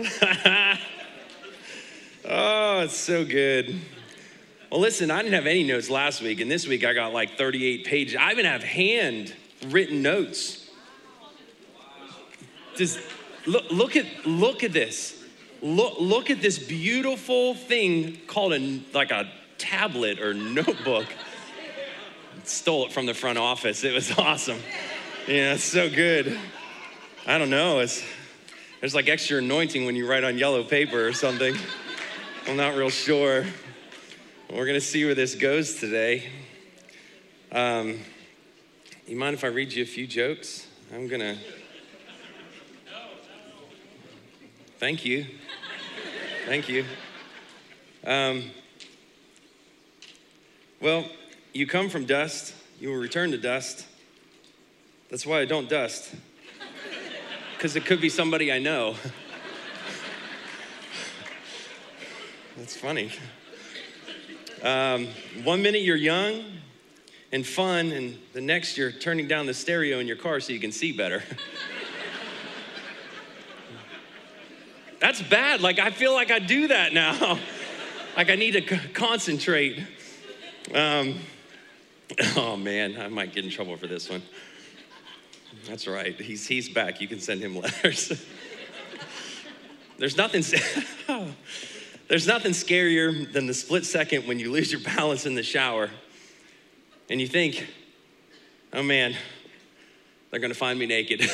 oh, it's so good. Well, listen, I didn't have any notes last week, and this week I got like 38 pages. I even have hand written notes. Just look, look at look at this. Look, look at this beautiful thing called a like a tablet or notebook. Stole it from the front office. It was awesome. Yeah, it's so good. I don't know. It's, there's like extra anointing when you write on yellow paper or something. I'm not real sure. We're going to see where this goes today. Um, you mind if I read you a few jokes? I'm going to. Thank you. Thank you. Um, well, you come from dust, you will return to dust. That's why I don't dust, because it could be somebody I know. That's funny. Um, one minute you're young and fun, and the next you're turning down the stereo in your car so you can see better. That's bad. Like, I feel like I do that now. like, I need to c- concentrate. Um, oh, man, I might get in trouble for this one. That's right. He's, he's back. You can send him letters. There's nothing. There's nothing scarier than the split second when you lose your balance in the shower and you think, oh man, they're gonna find me naked.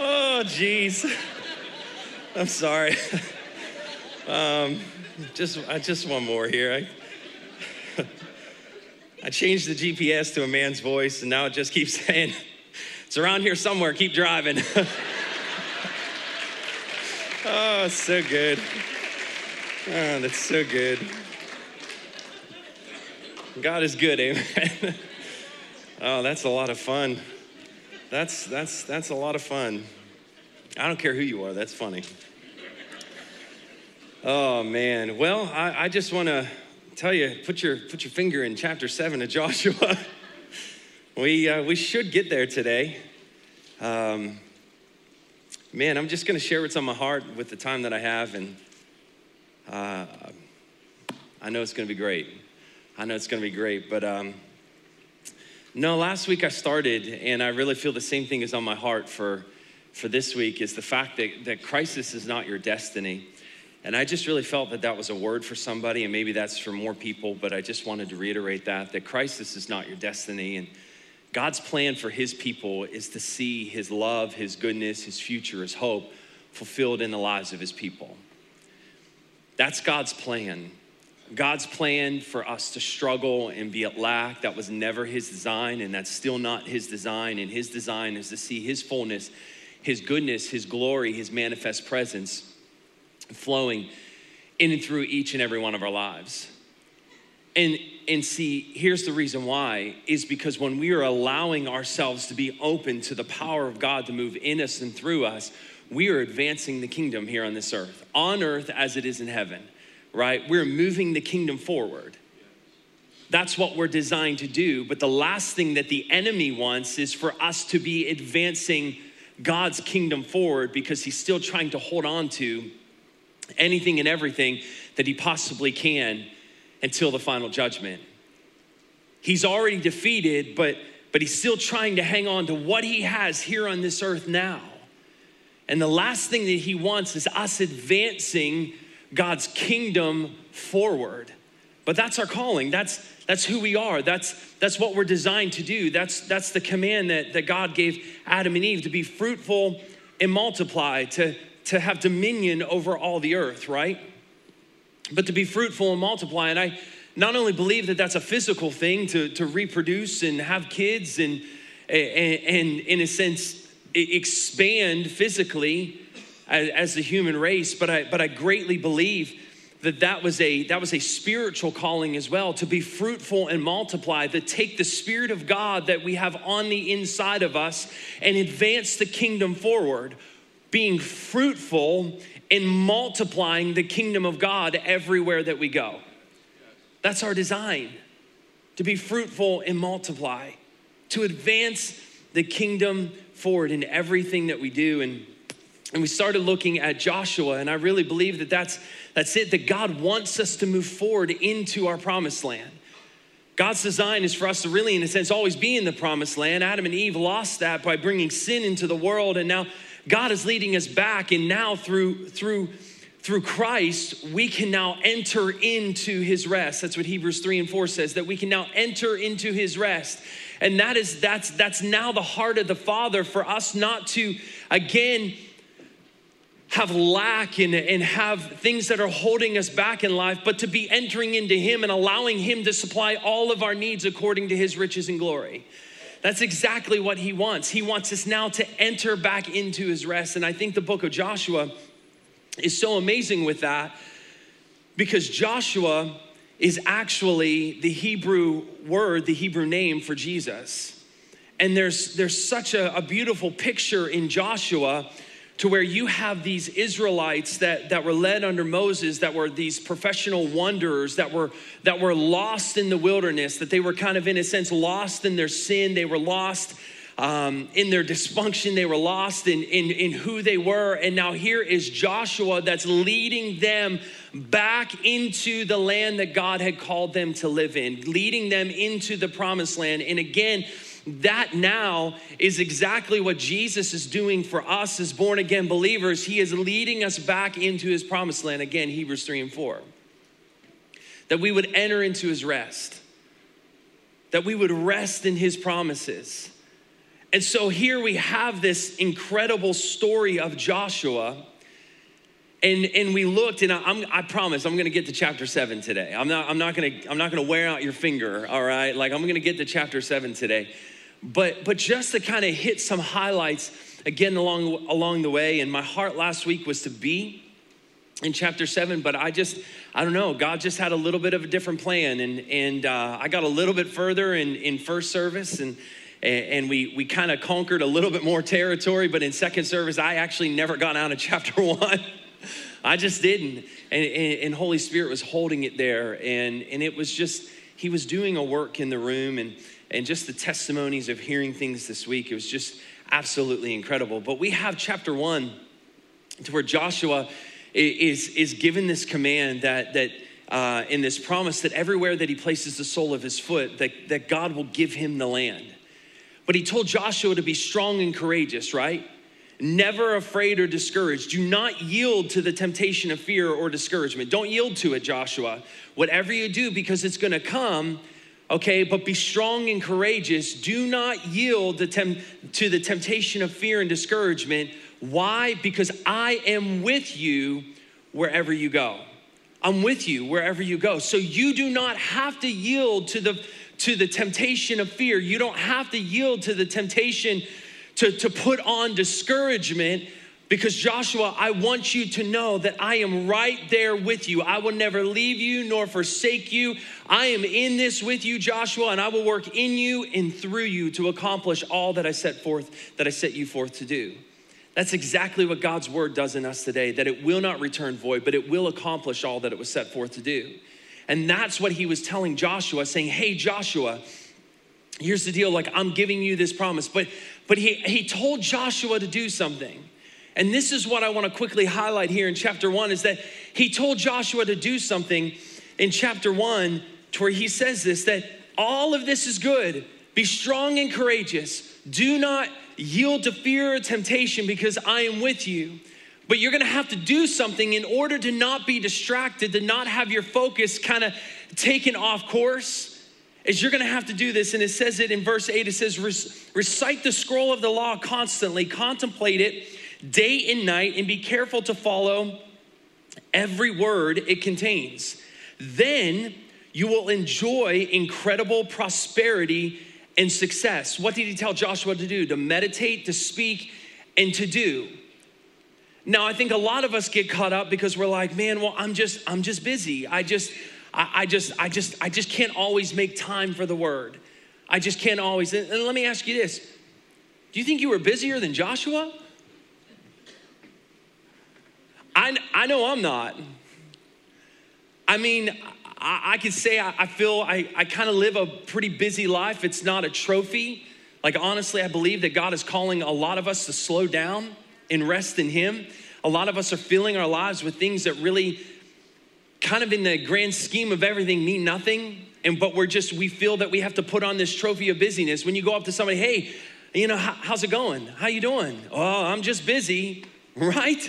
oh, jeez. I'm sorry. Um, just, I just one more here. I, I changed the GPS to a man's voice, and now it just keeps saying, it's around here somewhere, keep driving. Oh, so good. Oh, that's so good. God is good, amen. oh, that's a lot of fun. That's that's that's a lot of fun. I don't care who you are, that's funny. Oh man. Well, I, I just want to tell you, put your put your finger in chapter seven of Joshua. we uh, we should get there today. Um, man, I'm just going to share what's on my heart with the time that I have, and uh, I know it's going to be great. I know it's going to be great, but um, no, last week I started, and I really feel the same thing is on my heart for for this week is the fact that that crisis is not your destiny. And I just really felt that that was a word for somebody, and maybe that's for more people, but I just wanted to reiterate that that crisis is not your destiny. And God's plan for his people is to see his love, his goodness, his future, his hope fulfilled in the lives of his people. That's God's plan. God's plan for us to struggle and be at lack, that was never his design, and that's still not his design. And his design is to see his fullness, his goodness, his glory, his manifest presence flowing in and through each and every one of our lives. And and see, here's the reason why is because when we are allowing ourselves to be open to the power of God to move in us and through us, we are advancing the kingdom here on this earth, on earth as it is in heaven, right? We're moving the kingdom forward. That's what we're designed to do. But the last thing that the enemy wants is for us to be advancing God's kingdom forward because he's still trying to hold on to anything and everything that he possibly can until the final judgment. He's already defeated, but, but he's still trying to hang on to what he has here on this earth now. And the last thing that he wants is us advancing God's kingdom forward. But that's our calling. That's, that's who we are. That's, that's what we're designed to do. That's, that's the command that, that God gave Adam and Eve to be fruitful and multiply, to, to have dominion over all the earth, right? but to be fruitful and multiply. And I not only believe that that's a physical thing to, to reproduce and have kids and, and, and in a sense, expand physically as, as the human race, but I, but I greatly believe that that was a that was a spiritual calling as well to be fruitful and multiply to take the spirit of god that we have on the inside of us and advance the kingdom forward being fruitful and multiplying the kingdom of God everywhere that we go. That's our design to be fruitful and multiply, to advance the kingdom forward in everything that we do. And, and we started looking at Joshua, and I really believe that that's, that's it, that God wants us to move forward into our promised land. God's design is for us to really, in a sense, always be in the promised land. Adam and Eve lost that by bringing sin into the world, and now God is leading us back. And now, through through through Christ, we can now enter into His rest. That's what Hebrews three and four says. That we can now enter into His rest, and that is that's that's now the heart of the Father for us not to again have lack and, and have things that are holding us back in life, but to be entering into Him and allowing Him to supply all of our needs according to His riches and glory. That's exactly what He wants. He wants us now to enter back into His rest. And I think the book of Joshua is so amazing with that because Joshua is actually the Hebrew word, the Hebrew name for Jesus. And there's, there's such a, a beautiful picture in Joshua to where you have these Israelites that, that were led under Moses, that were these professional wanderers, that were, that were lost in the wilderness, that they were kind of, in a sense, lost in their sin. They were lost um, in their dysfunction. They were lost in, in, in who they were. And now here is Joshua that's leading them back into the land that God had called them to live in, leading them into the promised land. And again, that now is exactly what Jesus is doing for us as born again believers. He is leading us back into his promised land. Again, Hebrews 3 and 4. That we would enter into his rest, that we would rest in his promises. And so here we have this incredible story of Joshua. And, and we looked, and I, I promise I'm gonna get to chapter seven today. I'm not, I'm, not gonna, I'm not gonna wear out your finger, all right? Like, I'm gonna get to chapter seven today. But, but just to kind of hit some highlights again along, along the way, and my heart last week was to be in chapter seven, but I just, I don't know, God just had a little bit of a different plan. And, and uh, I got a little bit further in, in first service and, and we, we kind of conquered a little bit more territory, but in second service, I actually never got out of chapter one. I just didn't. And, and, and Holy Spirit was holding it there. And, and it was just, He was doing a work in the room. And, and just the testimonies of hearing things this week. It was just absolutely incredible. But we have chapter one to where Joshua is, is given this command that, that uh, in this promise that everywhere that he places the sole of his foot, that, that God will give him the land. But he told Joshua to be strong and courageous, right? Never afraid or discouraged. Do not yield to the temptation of fear or discouragement. Don't yield to it, Joshua. Whatever you do, because it's gonna come, okay? But be strong and courageous. Do not yield to the temptation of fear and discouragement. Why? Because I am with you wherever you go. I'm with you wherever you go. So you do not have to yield to the to the temptation of fear. You don't have to yield to the temptation to, to put on discouragement because Joshua, I want you to know that I am right there with you. I will never leave you nor forsake you. I am in this with you, Joshua, and I will work in you and through you to accomplish all that I set forth, that I set you forth to do. That's exactly what God's word does in us today, that it will not return void, but it will accomplish all that it was set forth to do. And that's what he was telling Joshua, saying, Hey, Joshua, here's the deal, like I'm giving you this promise. But but he, he told Joshua to do something. And this is what I want to quickly highlight here in chapter one is that he told Joshua to do something in chapter one to where he says this that all of this is good. Be strong and courageous. Do not yield to fear or temptation because I am with you. But you're gonna have to do something in order to not be distracted, to not have your focus kind of taken off course is you're to have to do this. And it says it in verse 8 it says, Recite the scroll of the law constantly, contemplate it day and night and be careful to follow every word it contains. Then you will enjoy incredible prosperity and success. What did he tell Joshua to do? To meditate, to speak, and to do. Now, I think a lot of us get caught up because we're like, man, well, I'm just, I'm just busy. I just, I, I just, I just, I just can't always make time for the word. I just can't always. And let me ask you this: Do you think you were busier than Joshua? I, I know I'm not. I mean, I, I can say I, I feel I, I kind of live a pretty busy life. It's not a trophy. Like, honestly, I believe that God is calling a lot of us to slow down and rest in Him. A lot of us are filling our lives with things that really, kind of in the grand scheme of everything, mean nothing. And but we're just, we feel that we have to put on this trophy of busyness. When you go up to somebody, hey, you know, how's it going? How you doing? Oh, I'm just busy, right?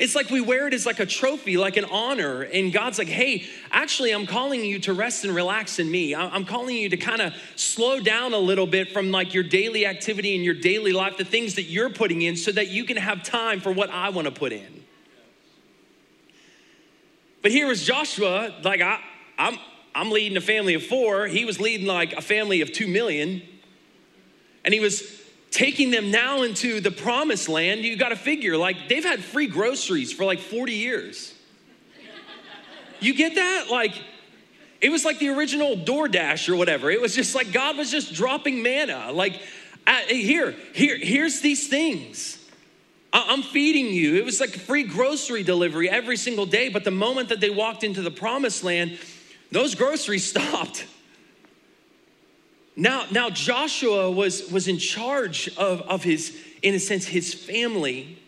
It's like we wear it as like a trophy, like an honor. And God's like, hey, actually, I'm calling you to rest and relax in me. I'm calling you to kind of slow down a little bit from like your daily activity and your daily life, the things that you're putting in, so that you can have time for what I want to put in. But here was Joshua, like I, I'm, I'm leading a family of four. He was leading like a family of two million. And he was taking them now into the promised land, you got to figure like they've had free groceries for like 40 years. You get that? Like, it was like the original DoorDash or whatever. It was just like God was just dropping manna. Like, uh, here, here, here's these things. I'm feeding you. It was like free grocery delivery every single day. But the moment that they walked into the promised land, those groceries stopped. Now, now Joshua was, was in charge of, of his, in a sense, his family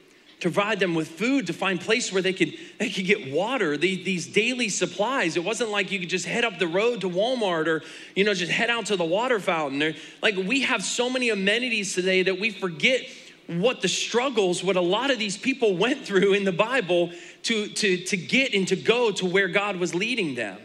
to provide them with food, to find place where they could, they could get water, the, these daily supplies. It wasn't like you could just head up the road to Walmart or, you know, just head out to the water fountain. like we have so many amenities today that we forget what the struggles, what a lot of these people went through in the Bible to, to, to get and to go to where God was leading them.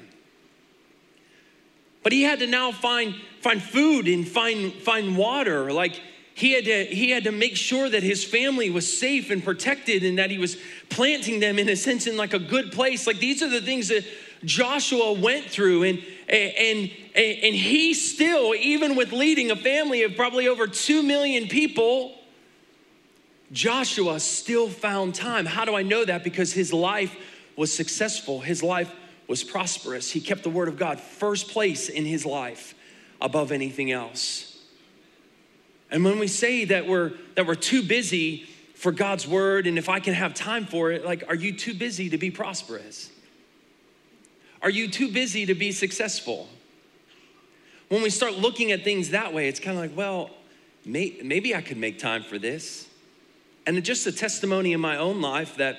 But he had to now find, find food and find, find water. Like he had, to, he had to make sure that his family was safe and protected and that he was planting them in a sense in like a good place. Like these are the things that Joshua went through. And, and, and he still, even with leading a family of probably over 2 million people, Joshua still found time. How do I know that? Because his life was successful. His life was prosperous. He kept the word of God first place in his life above anything else. And when we say that we're that we're too busy for God's word and if I can have time for it, like are you too busy to be prosperous? Are you too busy to be successful? When we start looking at things that way, it's kind of like, well, may, maybe I could make time for this. And just a testimony in my own life that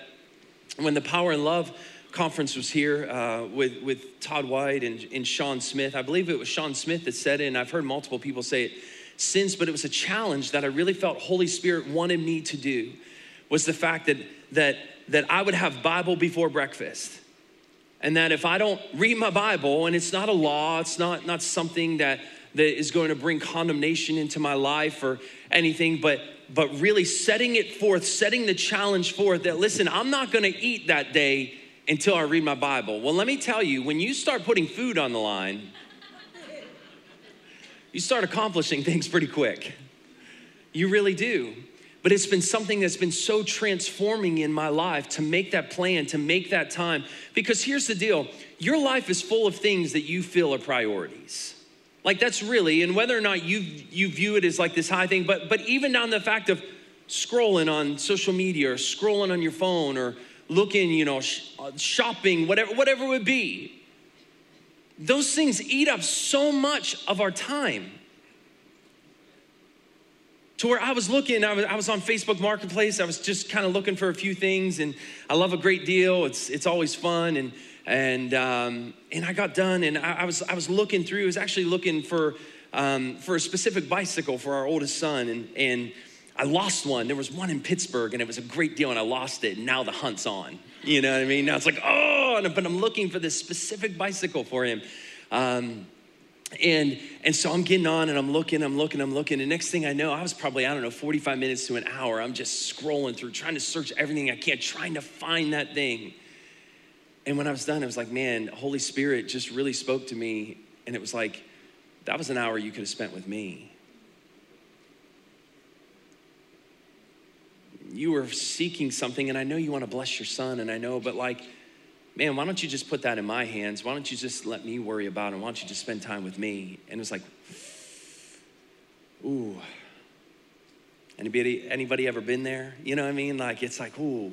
when the power and love conference was here uh, with, with Todd White and, and Sean Smith. I believe it was Sean Smith that said it, and I've heard multiple people say it since, but it was a challenge that I really felt Holy Spirit wanted me to do was the fact that, that, that I would have Bible before breakfast. And that if I don't read my Bible, and it's not a law, it's not, not something that, that is going to bring condemnation into my life or anything, but but really setting it forth, setting the challenge forth that listen, I'm not gonna eat that day until I read my Bible. Well, let me tell you, when you start putting food on the line, you start accomplishing things pretty quick. You really do. But it's been something that's been so transforming in my life to make that plan, to make that time. Because here's the deal your life is full of things that you feel are priorities. Like that's really, and whether or not you, you view it as like this high thing, but, but even down the fact of scrolling on social media or scrolling on your phone or looking, you know, uh, shopping, whatever, whatever it would be. Those things eat up so much of our time. To where I was looking, I was, I was on Facebook Marketplace. I was just kind of looking for a few things, and I love a great deal. It's it's always fun, and and um, and I got done, and I, I, was I was looking through. I was actually looking for um, for a specific bicycle for our oldest son, and and I lost one. There was one in Pittsburgh and it was a great deal and I lost it. And now the hunt's on. You know what I mean? Now it's like, oh, but I'm looking for this specific bicycle for him. Um, and and so I'm getting on and I'm looking, I'm looking, I'm looking. And next thing I know, I was probably, I don't know, 45 minutes to an hour. I'm just scrolling through, trying to search everything I can, trying to find that thing. And when I was done, I was like, man, Holy Spirit just really spoke to me. And it was like, that was an hour you could have spent with me. You were seeking something, and I know you want to bless your son, and I know, but like, man, why don't you just put that in my hands? Why don't you just let me worry about it? Why don't you just spend time with me? And it was like, ooh. Anybody, anybody ever been there? You know what I mean? Like, it's like, ooh,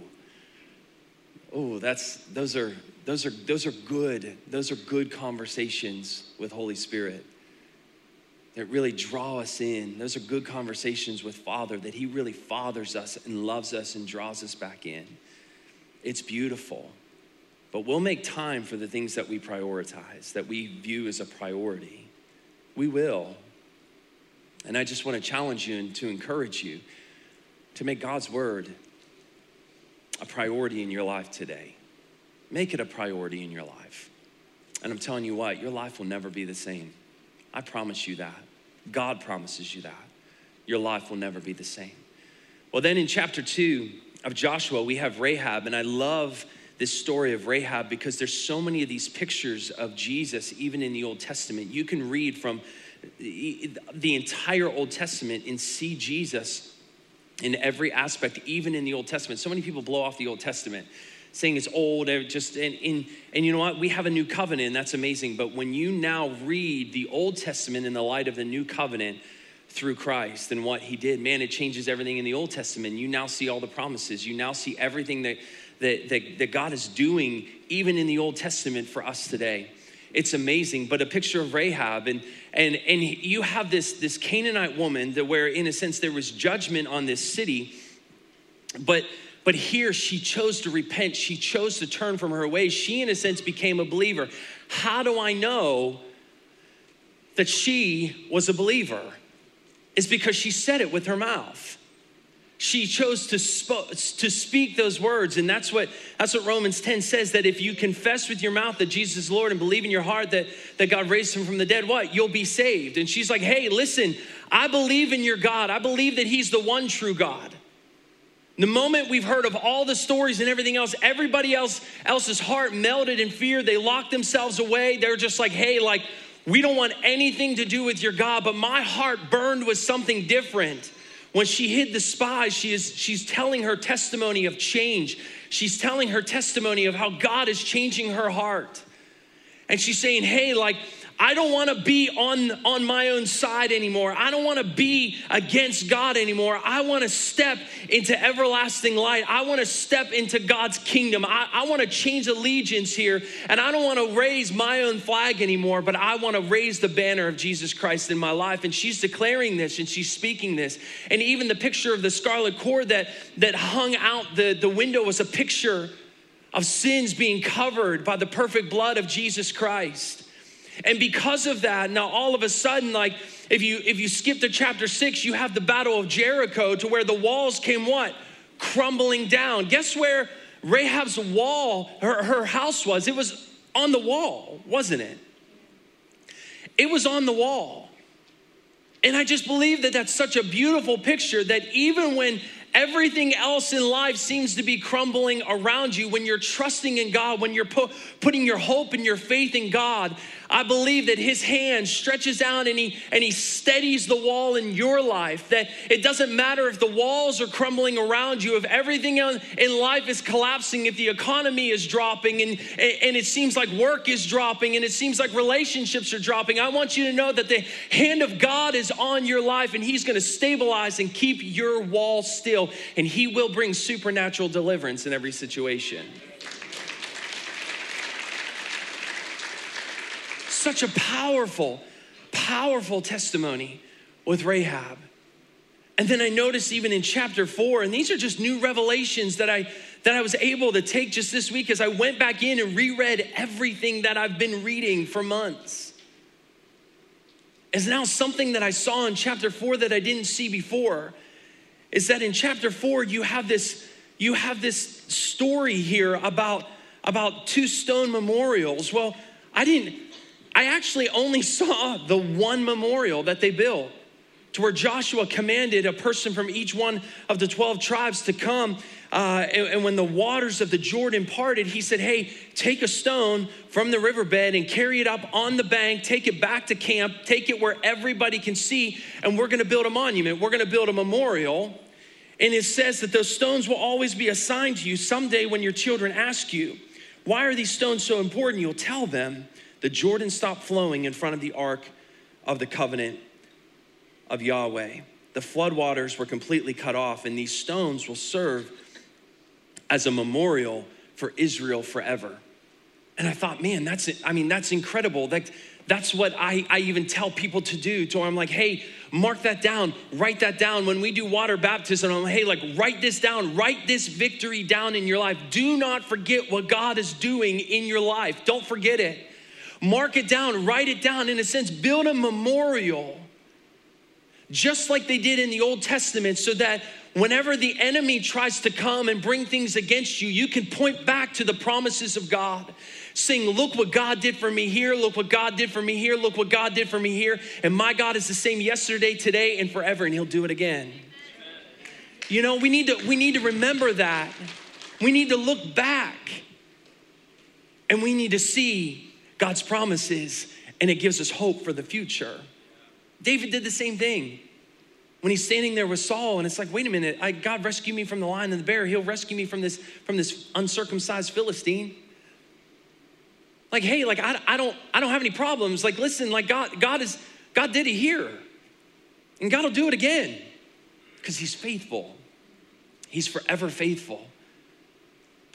ooh, that's, those are, those are, those are good. Those are good conversations with Holy Spirit. That really draw us in. Those are good conversations with Father, that He really fathers us and loves us and draws us back in. It's beautiful. But we'll make time for the things that we prioritize, that we view as a priority. We will. And I just want to challenge you and to encourage you to make God's word a priority in your life today. Make it a priority in your life. And I'm telling you what, your life will never be the same. I promise you that. God promises you that. Your life will never be the same. Well, then in chapter two of Joshua, we have Rahab, and I love this story of Rahab because there's so many of these pictures of Jesus, even in the Old Testament. You can read from the entire Old Testament and see Jesus in every aspect, even in the Old Testament. So many people blow off the Old Testament saying it's old just and, and and you know what? We have a new covenant and that's amazing. But when you now read the old testament in the light of the new covenant through christ and what he did man it changes everything in the old testament. You now see all the promises. You now see everything that that, that, that god is doing even in the old testament for us today. It's amazing. But a picture of rahab and and and you have this this canaanite woman that where in a sense there was judgment on this city but but here she chose to repent. She chose to turn from her ways. She, in a sense, became a believer. How do I know that she was a believer? Is because she said it with her mouth. She chose to, sp- to speak those words. And that's what, that's what Romans 10 says that if you confess with your mouth that Jesus is Lord and believe in your heart that, that God raised him from the dead, what? You'll be saved. And she's like, hey, listen, I believe in your God. I believe that he's the one true God. The moment we've heard of all the stories and everything else, everybody else else's heart melted in fear. They locked themselves away. They're just like, hey, like, we don't want anything to do with your God. But my heart burned with something different. When she hid the spies, she is she's telling her testimony of change. She's telling her testimony of how God is changing her heart. And she's saying, hey, like, I don't want to be on, on my own side anymore. I don't want to be against God anymore. I want to step into everlasting light. I want to step into God's kingdom. I, I want to change allegiance here. And I don't want to raise my own flag anymore, but I want to raise the banner of Jesus Christ in my life. And she's declaring this and she's speaking this. And even the picture of the scarlet cord that, that hung out the, the window was a picture of sins being covered by the perfect blood of Jesus Christ. And because of that, now all of a sudden, like if you if you skip to chapter six, you have the battle of Jericho to where the walls came what? Crumbling down. Guess where Rahab's wall, her, her house was? It was on the wall, wasn't it? It was on the wall. And I just believe that that's such a beautiful picture that even when everything else in life seems to be crumbling around you, when you're trusting in God, when you're pu- putting your hope and your faith in God, I believe that his hand stretches out and he and he steadies the wall in your life. That it doesn't matter if the walls are crumbling around you, if everything in life is collapsing, if the economy is dropping and, and it seems like work is dropping and it seems like relationships are dropping. I want you to know that the hand of God is on your life and he's going to stabilize and keep your wall still and he will bring supernatural deliverance in every situation. Such a powerful, powerful testimony with Rahab. And then I noticed even in chapter four, and these are just new revelations that I that I was able to take just this week as I went back in and reread everything that I've been reading for months. Is now something that I saw in chapter four that I didn't see before. Is that in chapter four you have this you have this story here about about two stone memorials. Well, I didn't I actually only saw the one memorial that they built to where Joshua commanded a person from each one of the 12 tribes to come. Uh, and, and, when the waters of the Jordan parted, he said, Hey, take a stone from the riverbed and carry it up on the bank, take it back to camp, take it where everybody can see, and we're gonna build a monument. We're gonna build a memorial. And it says that those stones will always be assigned to you someday when your children ask you, Why are these stones so important? You'll tell them the Jordan stopped flowing in front of the ark of the covenant of Yahweh. The floodwaters were completely cut off, and these stones will serve as a memorial for Israel forever. And I thought, man, that's it. I mean, that's incredible. That, That's what I, I even tell people to do. To I'm like, hey, mark that down, write that down. When we do water baptism, I'm like, hey, like write this down, write this victory down in your life. Do not forget what God is doing in your life. Don't forget it. Mark it down, write it down in a sense, build a memorial, just like they did in the Old Testament, so that whenever the enemy tries to come and bring things against you, you can point back to the promises of God saying, Look what God did for me here, look what God did for me here, look what God did for me here. And my God is the same yesterday, today, and forever, and He'll do it again. You know, we need to, we need to remember that. We need to look back and we need to see God's promises, and it gives us hope for the future. David did the same thing when he's standing there with Saul, and it's like, wait a minute, I, God rescue me from the lion and the bear. He'll rescue me from this from this uncircumcised Philistine. Like, hey, like I, I don't I don't have any problems. Like, listen, like God, God is God did it here. And God will do it again. Because he's faithful. He's forever faithful.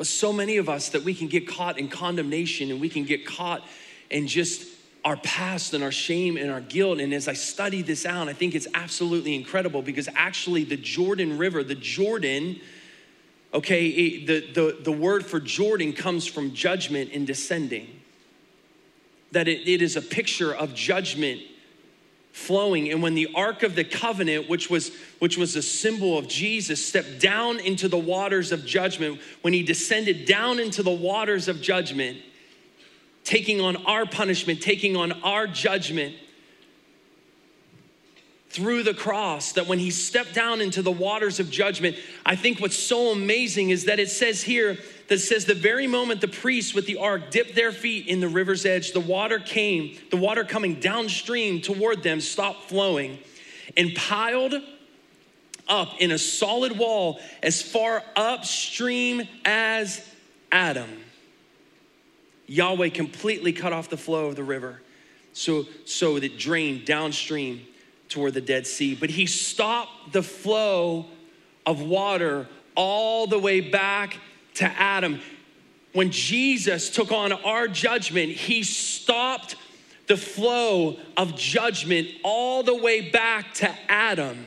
But so many of us that we can get caught in condemnation and we can get caught in just our past and our shame and our guilt. And as I study this out, I think it's absolutely incredible because actually, the Jordan River, the Jordan, okay, the, the, the word for Jordan comes from judgment and descending that it, it is a picture of judgment flowing. And when the ark of the covenant which was which was a symbol of jesus stepped down into the waters of judgment when he descended down into the waters of judgment taking on our punishment taking on our judgment through the cross that when he stepped down into the waters of judgment, I think what's so amazing is that it says here that says the very moment the priests with the ark dipped their feet in the river's edge, the water came, the water coming downstream toward them stopped flowing and piled up in a solid wall as far upstream as Adam. Yahweh completely cut off the flow of the river so, so that it drained downstream toward the Dead Sea, but he stopped the flow of water all the way back to Adam. When Jesus took on our judgment, he stopped the flow of judgment all the way back to Adam.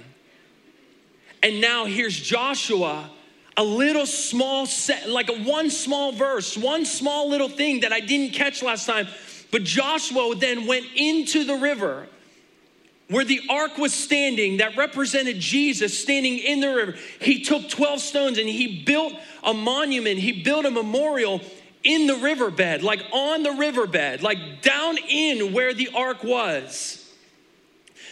And now here's Joshua, a little small set, like a one small verse, one small little thing that I didn't catch last time. But Joshua then went into the river where the ark was standing that represented Jesus standing in the river, he took 12 stones and he built a monument, he built a memorial in the riverbed, like on the riverbed, like down in where the ark was.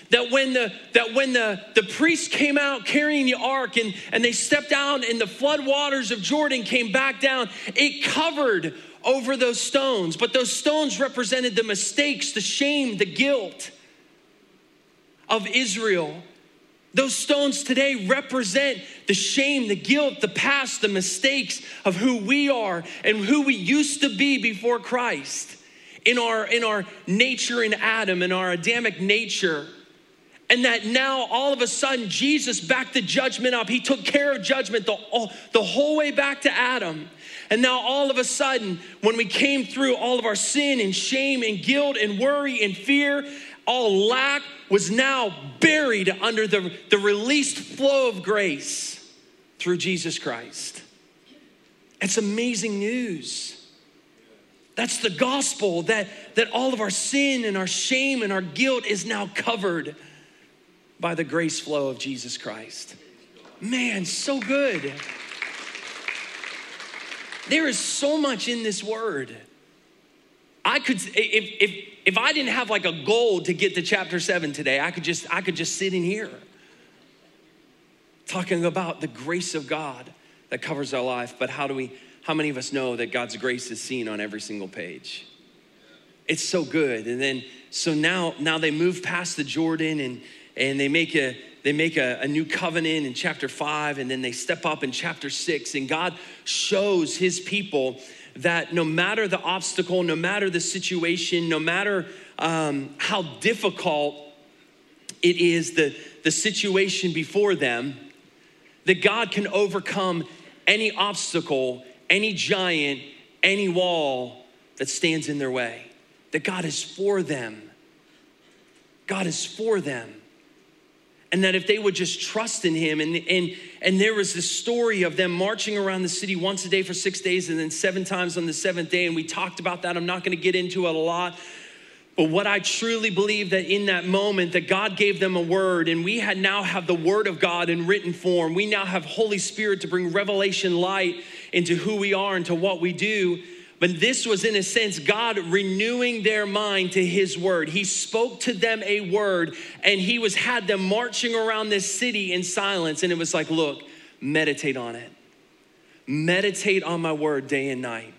That when the that when the, the priests came out carrying the ark and, and they stepped out and the flood waters of Jordan came back down, it covered over those stones. But those stones represented the mistakes, the shame, the guilt of Israel. Those stones today represent the shame, the guilt, the past, the mistakes of who we are and who we used to be before Christ in our, in our nature in Adam, in our Adamic nature. And that now all of a sudden Jesus backed the judgment up. He took care of judgment the, the whole way back to Adam. And now all of a sudden, when we came through all of our sin and shame and guilt and worry and fear, all lack was now buried under the, the released flow of grace through Jesus Christ. It's amazing news. That's the gospel that, that all of our sin and our shame and our guilt is now covered by the grace flow of Jesus Christ. Man, so good. There is so much in this word. I could, if, if, if I didn't have like a goal to get to chapter seven today, I could just, I could just sit in here talking about the grace of God that covers our life. But how do we, how many of us know that God's grace is seen on every single page? It's so good. And then, so now, now they move past the Jordan and, and they make a, they make a, a, new covenant in chapter five, and then they step up in chapter six, and God shows his people that no matter the obstacle, no matter the situation, no matter um, how difficult it is, the, the situation before them, that God can overcome any obstacle, any giant, any wall that stands in their way. that God is for them. God is for them. And that if they would just trust in him, and, and, and there was this story of them marching around the city once a day for six days and then seven times on the seventh day. And we talked about that. I'm not going to get into it a lot. But what I truly believe that in that moment that God gave them a word and we had now have the word of God in written form. We now have Holy Spirit to bring revelation light into who we are and to what we do. But this was, in a sense, God renewing their mind to His word. He spoke to them a word, and He was had them marching around this city in silence. And it was like, look, meditate on it. Meditate on my word day and night.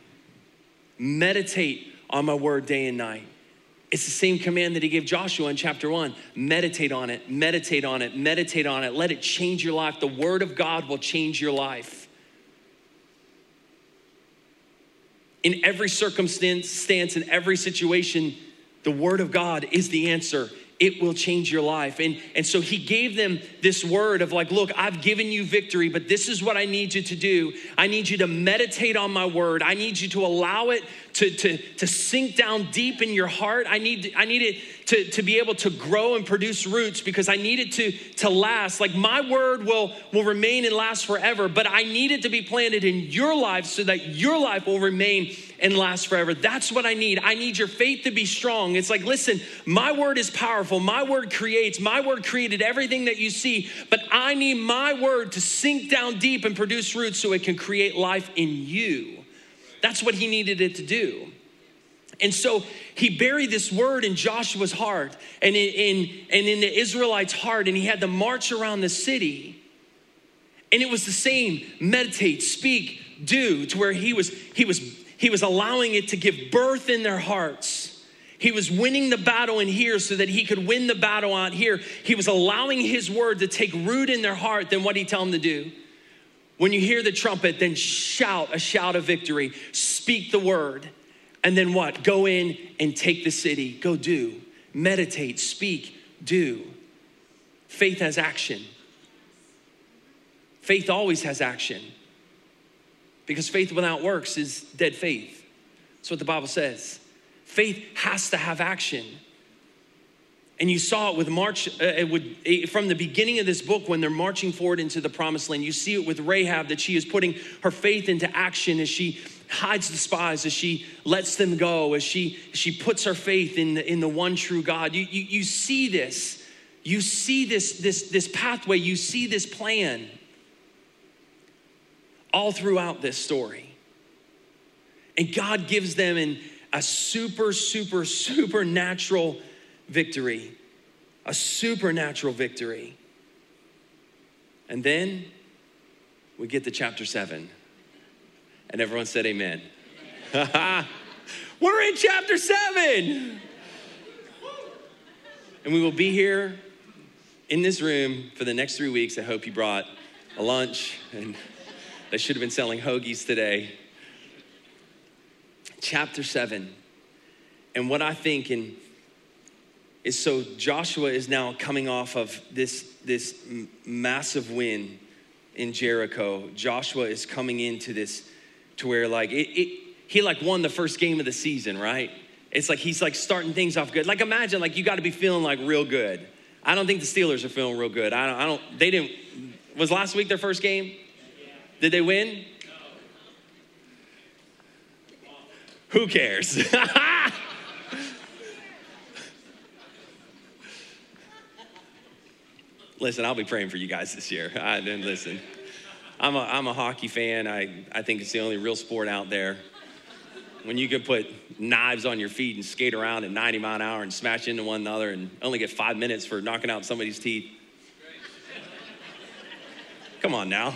Meditate on my word day and night. It's the same command that he gave Joshua in chapter one. Meditate on it, meditate on it, meditate on it. Let it change your life. The word of God will change your life. In every circumstance, in every situation, the Word of God is the answer. It will change your life. And, and so he gave them this word of like, look, I've given you victory, but this is what I need you to do. I need you to meditate on my word. I need you to allow it to, to, to sink down deep in your heart. I need, I need it to, to be able to grow and produce roots because I need it to, to last. Like my word will, will remain and last forever, but I need it to be planted in your life so that your life will remain and last forever. That's what I need. I need your faith to be strong. It's like, listen, my word is powerful. My word creates. My word created everything that you see, but I need my word to sink down deep and produce roots so it can create life in you. That's what he needed it to do. And so he buried this word in Joshua's heart and in, and in the Israelites' heart, and he had to march around the city. And it was the same meditate, speak, do, to where he was, he was, he was allowing it to give birth in their hearts. He was winning the battle in here so that he could win the battle out here. He was allowing his word to take root in their heart. Then what did he tell them to do? When you hear the trumpet, then shout a shout of victory. Speak the word. And then what? Go in and take the city. Go do. Meditate, speak, do. Faith has action. Faith always has action. Because faith without works is dead faith. That's what the Bible says. Faith has to have action. And you saw it with March, uh, would uh, from the beginning of this book when they're marching forward into the promised land. You see it with Rahab that she is putting her faith into action as she hides the spies, as she lets them go, as she, she puts her faith in the, in the one true God. You, you, you see this. You see this, this, this pathway. You see this plan all throughout this story. And God gives them in a super, super, supernatural victory. A supernatural victory. And then we get to chapter seven. And everyone said, Amen. We're in chapter seven. And we will be here in this room for the next three weeks. I hope you brought a lunch, and they should have been selling hoagies today. Chapter seven. And what I think in, is so Joshua is now coming off of this, this massive win in Jericho. Joshua is coming into this to where like it, it, he like won the first game of the season, right? It's like he's like starting things off good. Like imagine like you got to be feeling like real good. I don't think the Steelers are feeling real good. I don't. I don't. They didn't. Was last week their first game? Did they win? Who cares? listen, I'll be praying for you guys this year. I didn't listen. I'm a, I'm a hockey fan. I, I think it's the only real sport out there. When you can put knives on your feet and skate around at 90 mile an hour and smash into one another and only get five minutes for knocking out somebody's teeth. Come on now.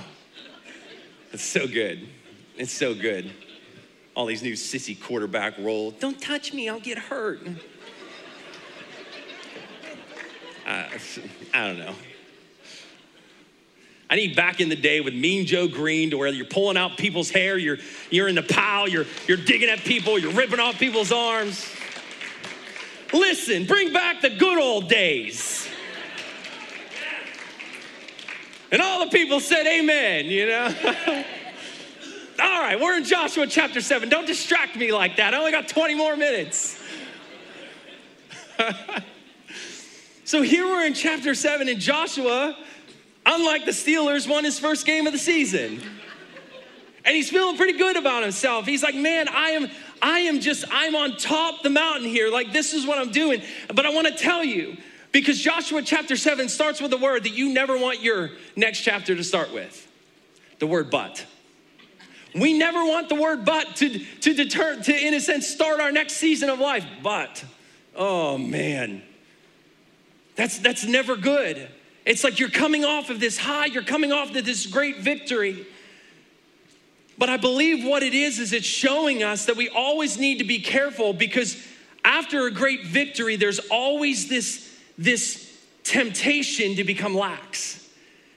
It's so good. It's so good. All these new sissy quarterback roll. Don't touch me, I'll get hurt. Uh, I don't know. I need back in the day with Mean Joe Greene to where you're pulling out people's hair, you're, you're in the pile, you're, you're digging at people, you're ripping off people's arms. Listen, bring back the good old days. And all the people said, Amen, you know? all right, we're in Joshua chapter 7. Don't distract me like that. I only got 20 more minutes. so here we're in chapter seven, and Joshua, unlike the Steelers, won his first game of the season. And he's feeling pretty good about himself. He's like, man, I am, I am just, I'm on top the mountain here. Like, this is what I'm doing. But I want to tell you, because Joshua chapter 7 starts with a word that you never want your next chapter to start with the word but. We never want the word but to, to deter, to, in a sense, start our next season of life. But, oh man, that's, that's never good. It's like you're coming off of this high, you're coming off of this great victory. But I believe what it is, is it's showing us that we always need to be careful because after a great victory, there's always this, this temptation to become lax.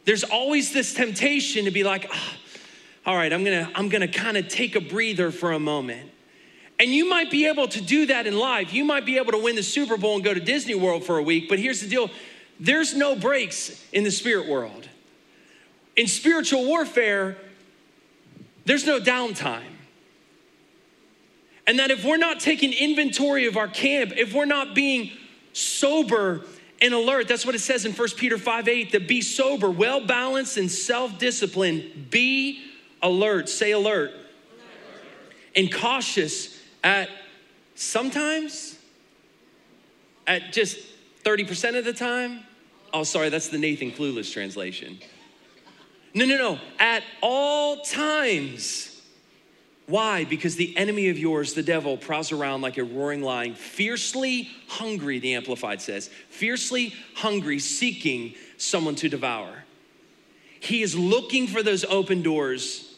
There's always this temptation to be like, oh, all right, I'm gonna, I'm gonna kind of take a breather for a moment. And you might be able to do that in life. You might be able to win the Super Bowl and go to Disney World for a week, but here's the deal there's no breaks in the spirit world. In spiritual warfare, there's no downtime. And that if we're not taking inventory of our camp, if we're not being sober and alert, that's what it says in 1 Peter 5 8, that be sober, well balanced, and self disciplined. Be alert. Say alert. alert. And cautious at sometimes, at just 30% of the time. Oh, sorry, that's the Nathan Clueless translation. No, no, no. At all times. Why? Because the enemy of yours, the devil, prowls around like a roaring lion, fiercely hungry, the Amplified says, fiercely hungry, seeking someone to devour. He is looking for those open doors.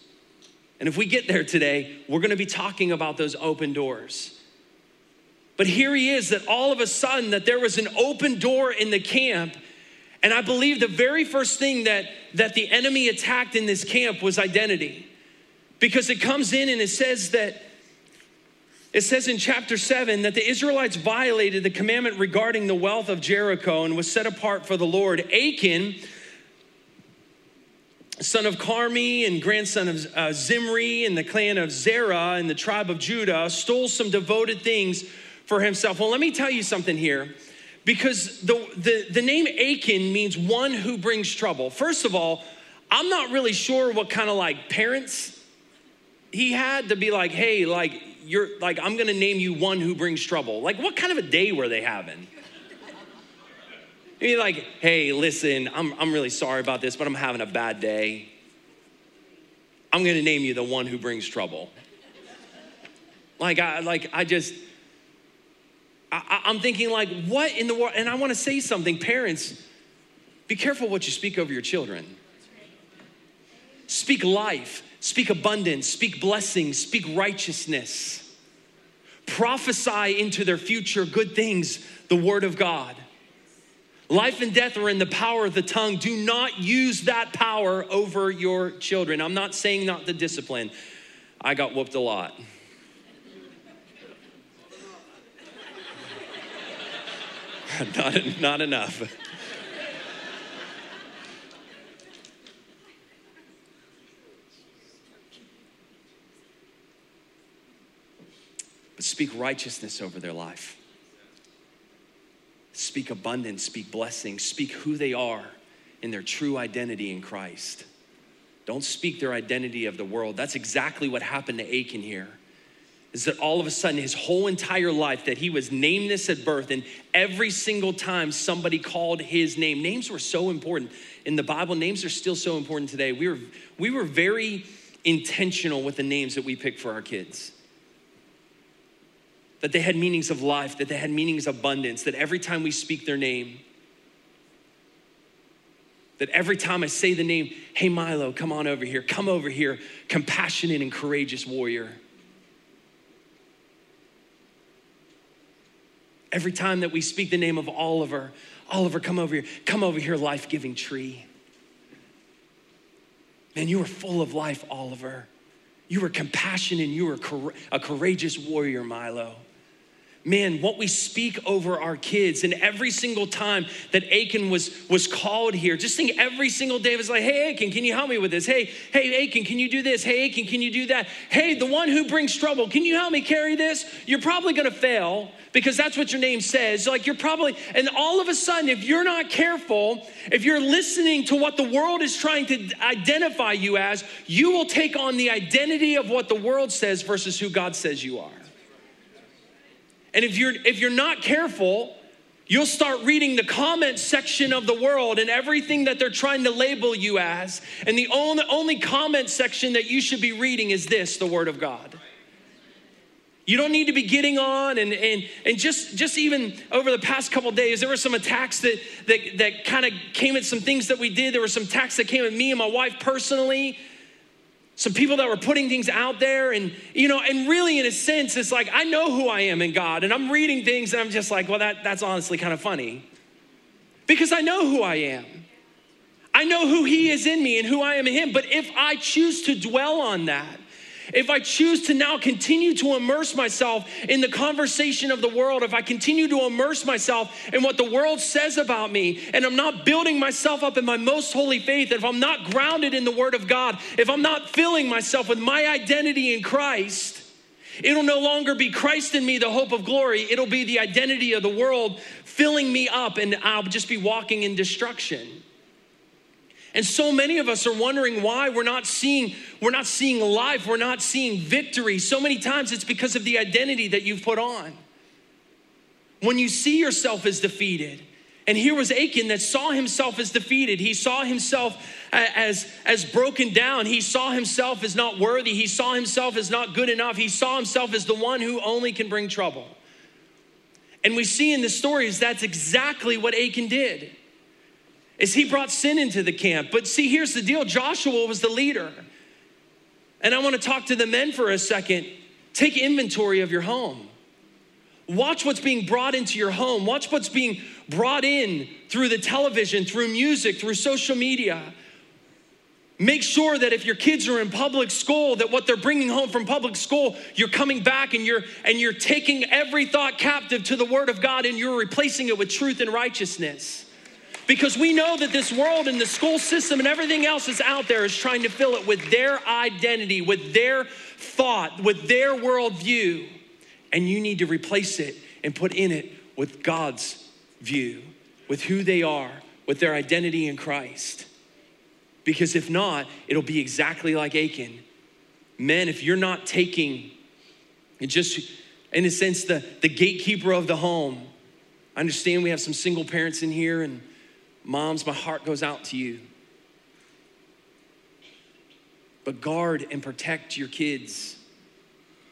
And if we get there today, we're gonna be talking about those open doors. But here he is that all of a sudden that there was an open door in the camp and I believe the very first thing that, that the enemy attacked in this camp was identity. Because it comes in and it says that, it says in chapter 7 that the Israelites violated the commandment regarding the wealth of Jericho and was set apart for the Lord. Achan, son of Carmi and grandson of uh, Zimri and the clan of Zerah and the tribe of Judah, stole some devoted things for himself. Well, let me tell you something here because the, the, the name Achan means one who brings trouble. First of all, I'm not really sure what kind of like parents he had to be like, hey, like, you're like, I'm gonna name you one who brings trouble. Like, what kind of a day were they having? Be like, hey, listen, I'm, I'm really sorry about this, but I'm having a bad day. I'm gonna name you the one who brings trouble. Like, I like, I just, I, am thinking, like, what in the world? And I want to say something, parents, be careful what you speak over your children. Speak life, speak abundance, speak blessings, speak righteousness. Prophesy into their future good things, the word of God. Life and death are in the power of the tongue. Do not use that power over your children. I'm not saying not the discipline. I got whooped a lot. not, not enough. but speak righteousness over their life. Speak abundance, speak blessing, speak who they are in their true identity in Christ. Don't speak their identity of the world. That's exactly what happened to Achan here is that all of a sudden his whole entire life that he was nameless at birth and every single time somebody called his name names were so important. In the bible names are still so important today. We were we were very intentional with the names that we picked for our kids. That they had meanings of life that they had meanings of abundance that every time we speak their name that every time I say the name, hey Milo, come on over here, come over here, compassionate and courageous warrior. Every time that we speak the name of Oliver, Oliver, come over here, come over here, life giving tree. Man, you were full of life, Oliver. You were compassionate and you were a courageous warrior, Milo. Man, what we speak over our kids. And every single time that Achan was, was called here, just think every single day was like, hey, Achan, can you help me with this? Hey, hey, Achan, can you do this? Hey, Achan, can you do that? Hey, the one who brings trouble, can you help me carry this? You're probably gonna fail because that's what your name says. Like you're probably, and all of a sudden, if you're not careful, if you're listening to what the world is trying to identify you as, you will take on the identity of what the world says versus who God says you are. And if you're if you're not careful, you'll start reading the comment section of the world and everything that they're trying to label you as. And the only, only comment section that you should be reading is this, the word of God. You don't need to be getting on and and and just just even over the past couple days, there were some attacks that that that kind of came at some things that we did. There were some attacks that came at me and my wife personally some people that were putting things out there and you know and really in a sense it's like i know who i am in god and i'm reading things and i'm just like well that, that's honestly kind of funny. Because i know who i am. I know who he is in me and who i am in him. But if i choose to dwell on that if I choose to now continue to immerse myself in the conversation of the world, if I continue to immerse myself in what the world says about me, and I'm not building myself up in my most holy faith, if I'm not grounded in the Word of God, if I'm not filling myself with my identity in Christ, It'll no longer be Christ in me, the hope of glory. It'll be the identity of the world filling me up, and I'll just be walking in destruction. And so many of us are wondering why we're not seeing we're not seeing life, we're not seeing victory. So many times it's because of the identity that you've put on. When you see yourself as defeated, and here was Achan that saw himself as defeated. He saw himself as, as broken down. He saw himself as not worthy. He saw himself as not good enough. He saw himself as the one who only can bring trouble. And we see in the stories that's exactly what Achan did is he brought sin into the camp. But see, here's the deal Joshua was the leader. And I want to talk to the men for a second. Take inventory of your home. Watch what's being brought into your home. Watch what's being brought in through the television, through music, through social media. Make sure that if your kids are in public school, that what they're bringing home from public school, you're coming back and you're and you're taking every thought captive to the word of God and you're replacing it with truth and righteousness. Because we know that this world and the school system and everything else is out there is trying to fill it with their identity, with their thought, with their worldview. And you need to replace it and put in it with God's view, with who they are, with their identity in Christ. Because if not, it'll be exactly like Achan. Men, if you're not taking, just in a sense, the, the gatekeeper of the home, I understand we have some single parents in here and Moms, my heart goes out to you. But guard and protect your kids.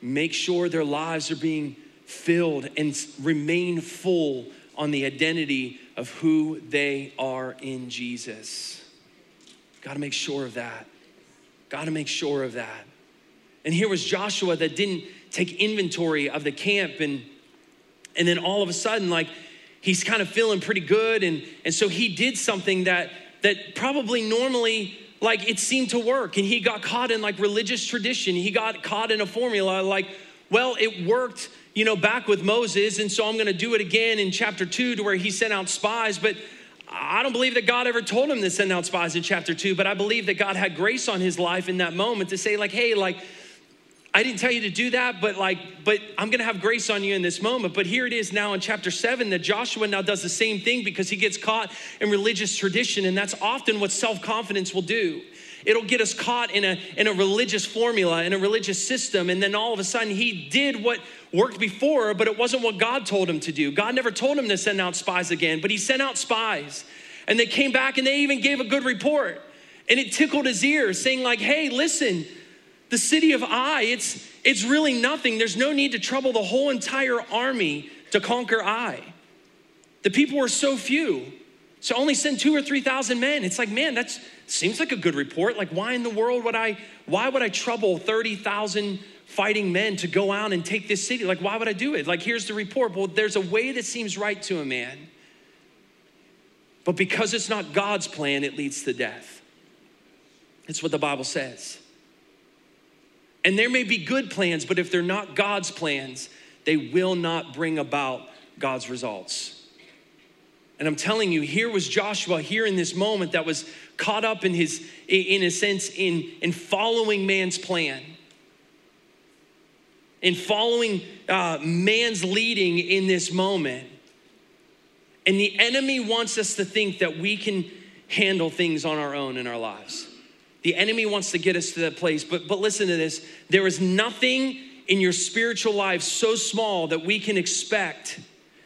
Make sure their lives are being filled and remain full on the identity of who they are in Jesus. Got to make sure of that. Got to make sure of that. And here was Joshua that didn't take inventory of the camp and and then all of a sudden like he's kind of feeling pretty good. And, and so he did something that, that probably normally like it seemed to work. And he got caught in like religious tradition. He got caught in a formula like well it worked you know back with moses. And so i'm going to do it again in chapter 2 to where he sent out spies. But i don't believe that god ever told him to send out spies in chapter 2 but i believe that god had grace on his life in that moment to say like hey like I didn't tell you to do that, but like, but I'm gonna have grace on you in this moment. But here it is now in chapter seven that Joshua now does the same thing because he gets caught in religious tradition, and that's often what self confidence will do. It'll get us caught in a, in a religious formula, in a religious system, and then all of a sudden he did what worked before, but it wasn't what God told him to do. God never told him to send out spies again, but he sent out spies. And they came back and they even gave a good report. And it tickled his ears, saying, like, hey, listen, the city of Ai, it's, it's really nothing. There's no need to trouble the whole entire army to conquer Ai. The people were so few. So only send two or 3,000 men. It's like, man, that seems like a good report. Like, why in the world would I, why would I trouble 30,000 fighting men to go out and take this city? Like, why would I do it? Like, here's the report. Well, there's a way that seems right to a man. But because it's not God's plan, it leads to death. It's what the Bible says. And there may be good plans, but if they're not God's plans, they will not bring about God's results. And I'm telling you, here was Joshua here in this moment that was caught up in his, in a sense, in, in following man's plan, in following uh, man's leading in this moment. And the enemy wants us to think that we can handle things on our own in our lives. The enemy wants to get us to that place. But, but listen to this there is nothing in your spiritual life so small that we can expect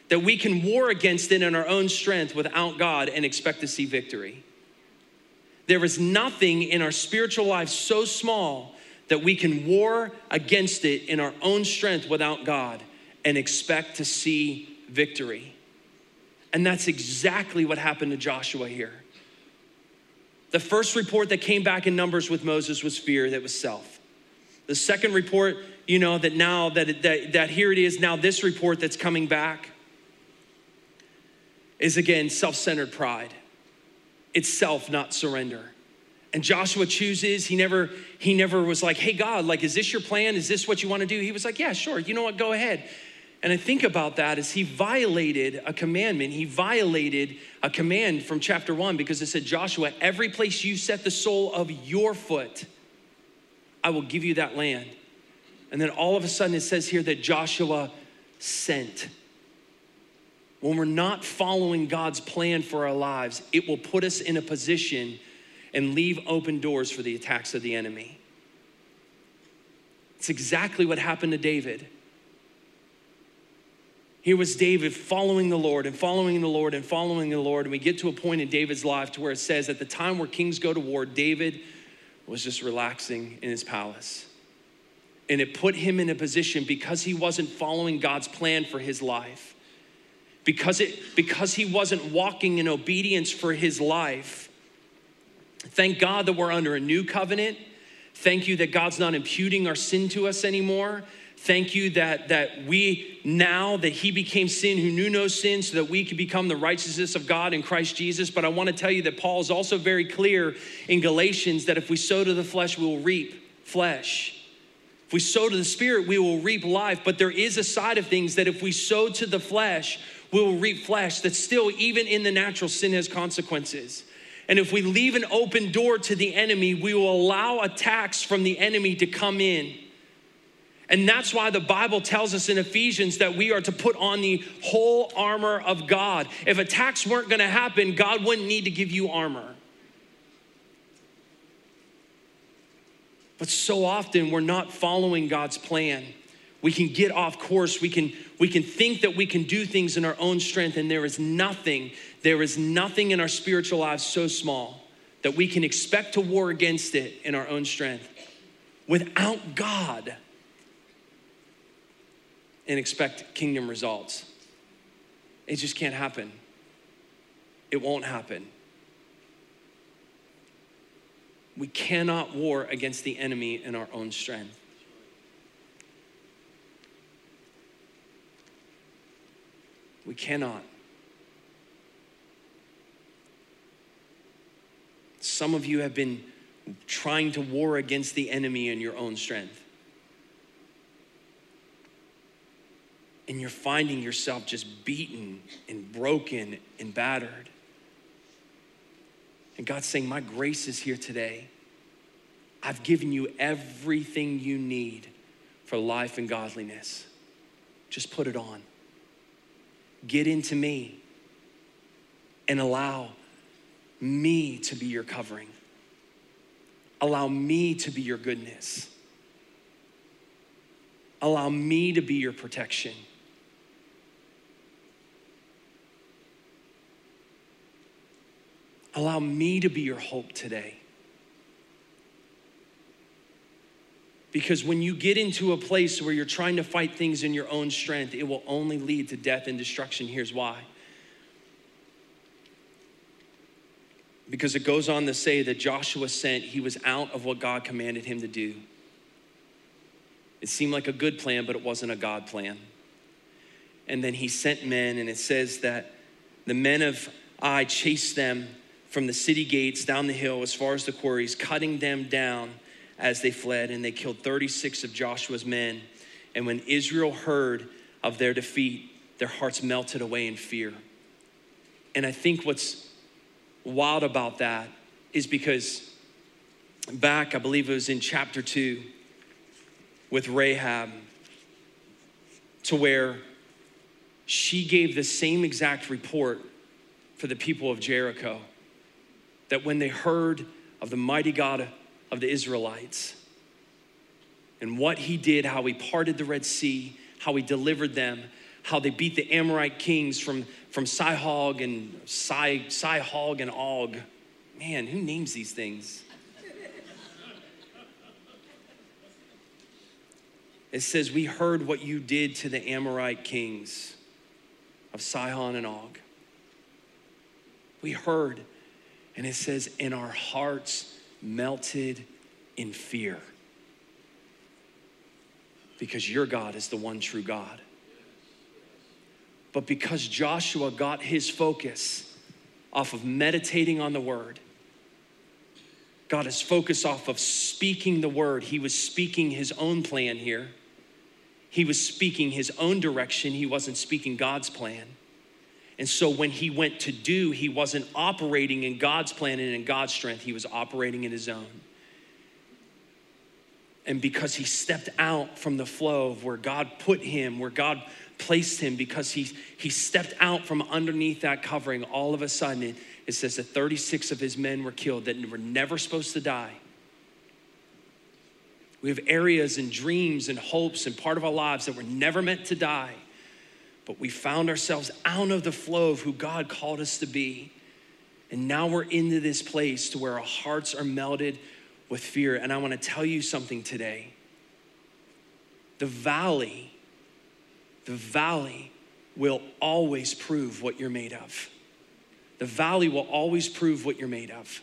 that we can war against it in our own strength without God and expect to see victory. There is nothing in our spiritual life so small that we can war against it in our own strength without God and expect to see victory. And that's exactly what happened to Joshua here. The first report that came back in Numbers with Moses was fear, that was self. The second report, you know, that now that, that, that here it is, now this report that's coming back is again self centered pride. It's self, not surrender. And Joshua chooses, he never, he never was like, hey God, like, is this your plan? Is this what you want to do? He was like, yeah, sure. You know what? Go ahead. And I think about that as he violated a commandment. He violated a command from chapter one because it said, Joshua, every place you set the sole of your foot, I will give you that land. And then all of a sudden it says here that Joshua sent when we're not following God's plan for our lives, it will put us in a position and leave open doors for the attacks of the enemy. It's exactly what happened to David. Here was David following the Lord and following the Lord and following the Lord. And we get to a point in David's life to where it says, at the time where kings go to war, David was just relaxing in his palace. And it put him in a position because he wasn't following God's plan for his life because, it, because he wasn't walking in obedience for his life. Thank God that we're under a new covenant. Thank you that God's not imputing our sin to us anymore. Thank you that, that we now that he became sin who knew no sin so that we could become the righteousness of God in Christ Jesus. But I want to tell you that Paul is also very clear in Galatians that if we sow to the flesh, we will reap flesh. If we sow to the spirit, we will reap life. But there is a side of things that if we sow to the flesh, we will reap flesh that still, even in the natural, sin has consequences. And if we leave an open door to the enemy, we will allow attacks from the enemy to come in. And that's why the Bible tells us in Ephesians that we are to put on the whole armor of God. If attacks weren't gonna happen, God wouldn't need to give you armor. But so often we're not following God's plan. We can get off course. We can, we can think that we can do things in our own strength, and there is nothing, there is nothing in our spiritual lives so small that we can expect to war against it in our own strength without God and expect kingdom results. It just can't happen. It won't happen. We cannot war against the enemy in our own strength. We cannot. Some of you have been trying to war against the enemy in your own strength. And you're finding yourself just beaten and broken and battered. And God's saying, My grace is here today. I've given you everything you need for life and godliness. Just put it on get into me and allow me to be your covering. Allow me to be your goodness. Allow me to be your protection. Allow me to be your hope today. Because when you get into a place where you're trying to fight things in your own strength, it will only lead to death and destruction. Here's why. Because it goes on to say that Joshua sent, he was out of what God commanded him to do. It seemed like a good plan, but it wasn't a God plan. And then he sent men, and it says that the men of Ai chased them from the city gates down the hill as far as the quarries, cutting them down as they fled, and they killed 36 of Joshua's men. And when Israel heard of their defeat, their hearts melted away in fear. And I think what's wild about that is because back, I believe it was in chapter two with Rahab, to where she gave the same exact report for the people of Jericho that when they heard of the mighty God of the Israelites and what he did, how he parted the Red Sea, how he delivered them, how they beat the Amorite kings from, from Sihog and Sih, Sihog and Og. Man, who names these things? It says, We heard what you did to the Amorite kings of Sihon and Og. We heard, and it says, And our hearts melted in fear because your God is the one true God. But because Joshua got his focus off of meditating on the word, got his focus off of speaking the word, he was speaking his own plan here. He was speaking his own direction, he wasn't speaking God's plan. And so when he went to do, he wasn't operating in God's plan and in God's strength, he was operating in his own. And because he stepped out from the flow of where God put him, where God placed him, because he, he stepped out from underneath that covering, all of a sudden it, it says that 36 of his men were killed that were never supposed to die. We have areas and dreams and hopes and part of our lives that were never meant to die but we found ourselves out of the flow of who God called us to be. And now we're into this place to where our hearts are melted with fear. And I want to tell you something today. The valley, the valley will always prove what you're made of. The valley will always prove what you're made of.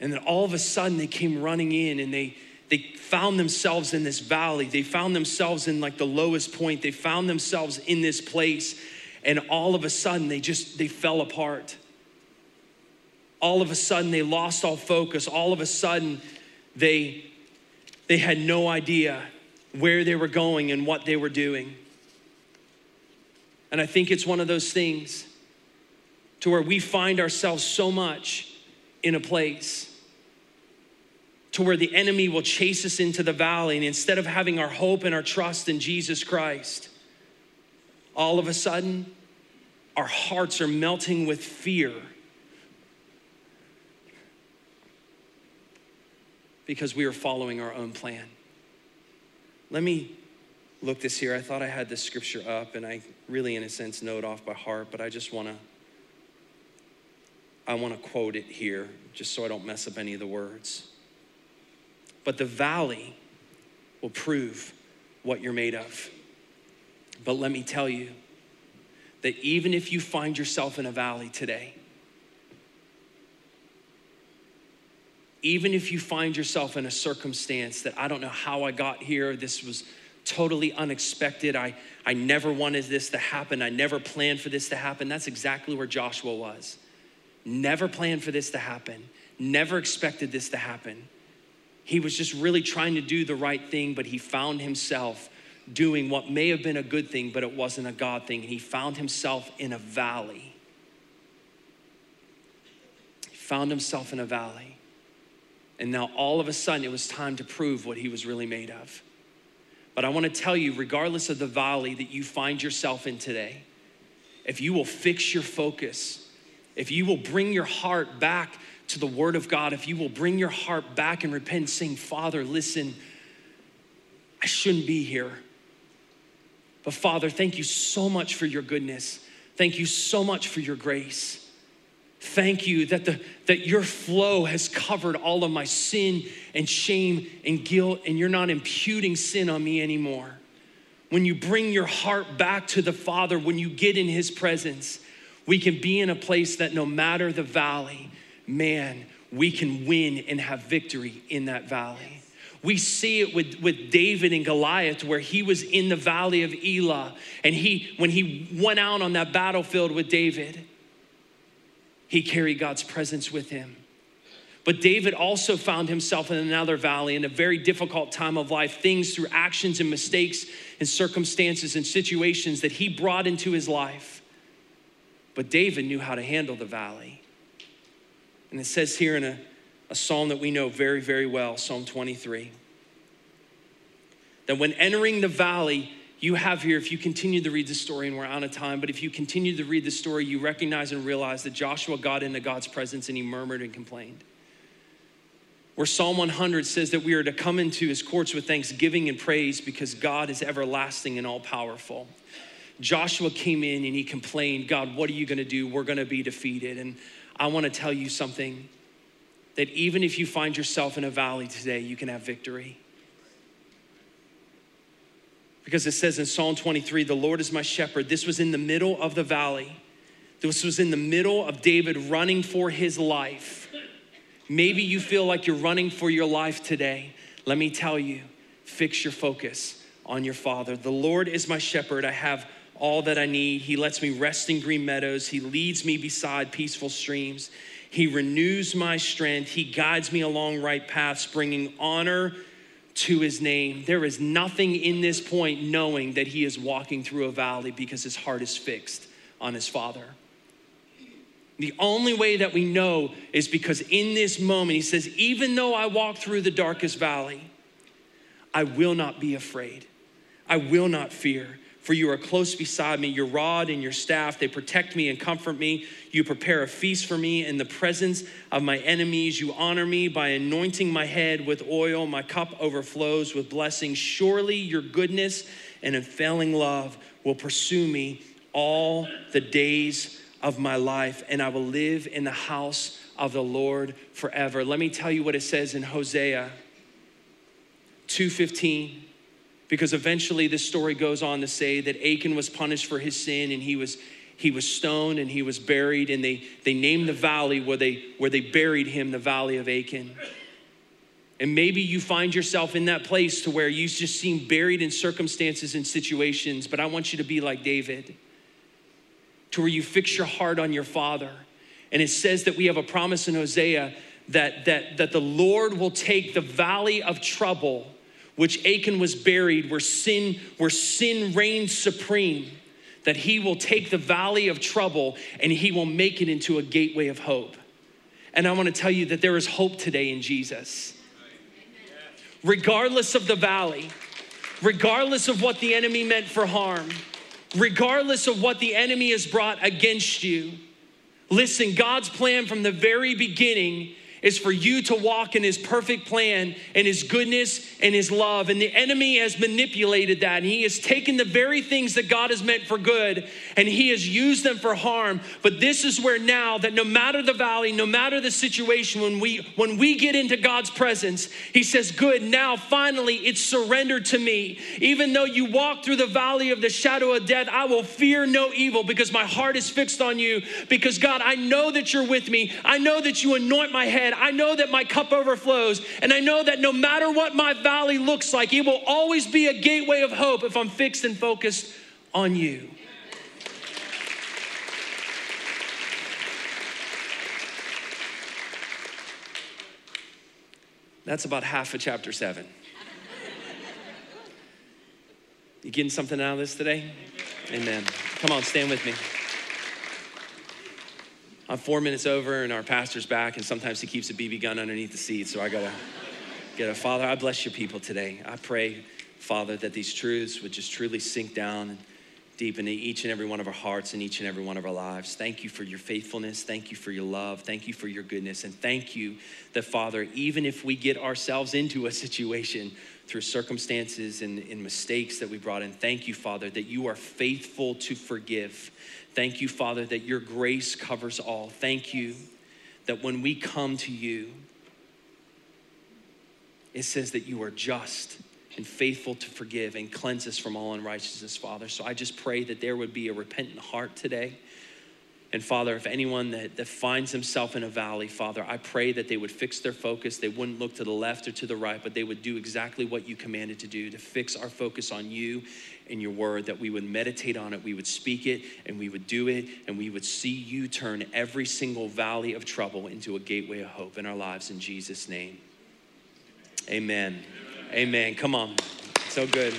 And then all of a sudden they came running in and they they found themselves in this valley. They found themselves in like the lowest point. They found themselves in this place. And all of a sudden, they just, they fell apart. All of a sudden, they lost all focus. All of a sudden, they, they had no idea where they were going and what they were doing. And I think it's one of those things to where we find ourselves so much in a place to where the enemy will chase us into the valley. And instead of having our hope and our trust in Jesus Christ, all of a sudden, our hearts are melting with fear because we are following our own plan. Let me look this here. I thought I had this scripture up, and I really, in a sense, know it off by heart, but I just want to. I want to quote it here just so I don't mess up any of the words but the valley will prove what you're made of. But let me tell you that even if you find yourself in a valley today, even if you find yourself in a circumstance that I don't know how I got here, this was totally unexpected. I, I never wanted this to happen. I never planned for this to happen. That's exactly where Joshua was. Never planned for this to happen, never expected this to happen. He was just really trying to do the right thing, but he found himself doing what may have been a good thing, but it wasn't a God thing. And he found himself in a valley. He found himself in a valley. And now all of a sudden it was time to prove what he was really made of. But I want to tell you, regardless of the valley that you find yourself in today, if you will fix your focus, if you will bring your heart back to the Word of God, if you will bring your heart back and repent, saying, Father, listen, I shouldn't be here. But Father, thank you so much for your goodness. Thank you so much for your grace. Thank you that, the, that your flow has covered all of my sin and shame and guilt, and you're not imputing sin on me anymore. When you bring your heart back to the Father, when you get in His presence, we can be in a place that no matter the valley, man, we can win and have victory in that valley. We see it with, with David and Goliath, where he was in the valley of Elah. And he, when he went out on that battlefield with David, he carried God's presence with him. But David also found himself in another valley in a very difficult time of life, things through actions and mistakes and circumstances and situations that he brought into his life. But David knew how to handle the valley. And it says here in a, a psalm that we know very, very well, Psalm 23, that when entering the valley, you have here, if you continue to read the story, and we're out of time, but if you continue to read the story, you recognize and realize that Joshua got into God's presence and he murmured and complained. Where Psalm 100 says that we are to come into his courts with thanksgiving and praise because God is everlasting and all powerful. Joshua came in and he complained, God, what are you gonna do? We're gonna be defeated. And I wanna tell you something that even if you find yourself in a valley today, you can have victory. Because it says in Psalm 23, the Lord is my shepherd. This was in the middle of the valley. This was in the middle of David running for his life. Maybe you feel like you're running for your life today. Let me tell you, fix your focus on your Father. The Lord is my shepherd. I have all that I need. He lets me rest in green meadows. He leads me beside peaceful streams. He renews my strength. He guides me along right paths, bringing honor to his name. There is nothing in this point knowing that he is walking through a valley because his heart is fixed on his father. The only way that we know is because in this moment, he says, Even though I walk through the darkest valley, I will not be afraid. I will not fear for you are close beside me. Your rod and your staff, they protect me and comfort me. You prepare a feast for me in the presence of my enemies. You honor me by anointing my head with oil. My cup overflows with blessings. Surely your goodness and unfailing love will pursue me all the days of my life, and I will live in the house of the Lord forever. Let me tell you what it says in Hosea 2:15 because eventually this story goes on to say that Achan was punished for his sin and he was he was stoned and he was buried and they they named the valley where they where they buried him the valley of Achan. And maybe you find yourself in that place to where you just seem buried in circumstances and situations, but I want you to be like David. To where you fix your heart on your father. And it says that we have a promise in Hosea that that that the Lord will take the valley of trouble which Achan was buried, where sin, where sin reigned supreme, that he will take the valley of trouble and he will make it into a gateway of hope. And I want to tell you that there is hope today in Jesus. Regardless of the valley, regardless of what the enemy meant for harm, regardless of what the enemy has brought against you, listen, God's plan from the very beginning is for you to walk in his perfect plan and his goodness and his love. And the enemy has manipulated that. And he has taken the very things that God has meant for good and he has used them for harm. But this is where now that no matter the valley, no matter the situation, when we when we get into God's presence, he says, Good, now finally it's surrendered to me. Even though you walk through the valley of the shadow of death, I will fear no evil because my heart is fixed on you. Because God, I know that you're with me. I know that you anoint my head. I know that my cup overflows. And I know that no matter what my valley looks like, it will always be a gateway of hope if I'm fixed and focused on you. That's about half of chapter seven. You getting something out of this today? Amen. Come on, stand with me. I'm four minutes over, and our pastor's back, and sometimes he keeps a BB gun underneath the seat, so I gotta Father. I bless your people today. I pray, Father, that these truths would just truly sink down deep into each and every one of our hearts and each and every one of our lives. Thank you for your faithfulness. Thank you for your love. Thank you for your goodness. And thank you that, Father, even if we get ourselves into a situation through circumstances and, and mistakes that we brought in, thank you, Father, that you are faithful to forgive. Thank you, Father, that your grace covers all. Thank you that when we come to you, it says that you are just and faithful to forgive and cleanse us from all unrighteousness, Father. So I just pray that there would be a repentant heart today And Father, if anyone that, that finds himself in a valley, Father, I pray that they would fix their focus. They wouldn't look to the left or to the right, but they would do exactly what you commanded to do to fix our focus on you and your word, that we would meditate on it, we would speak it, and we would do it, and we would see you turn every single valley of trouble into a gateway of hope in our lives in Jesus' name. Amen. Amen. Come on. So good.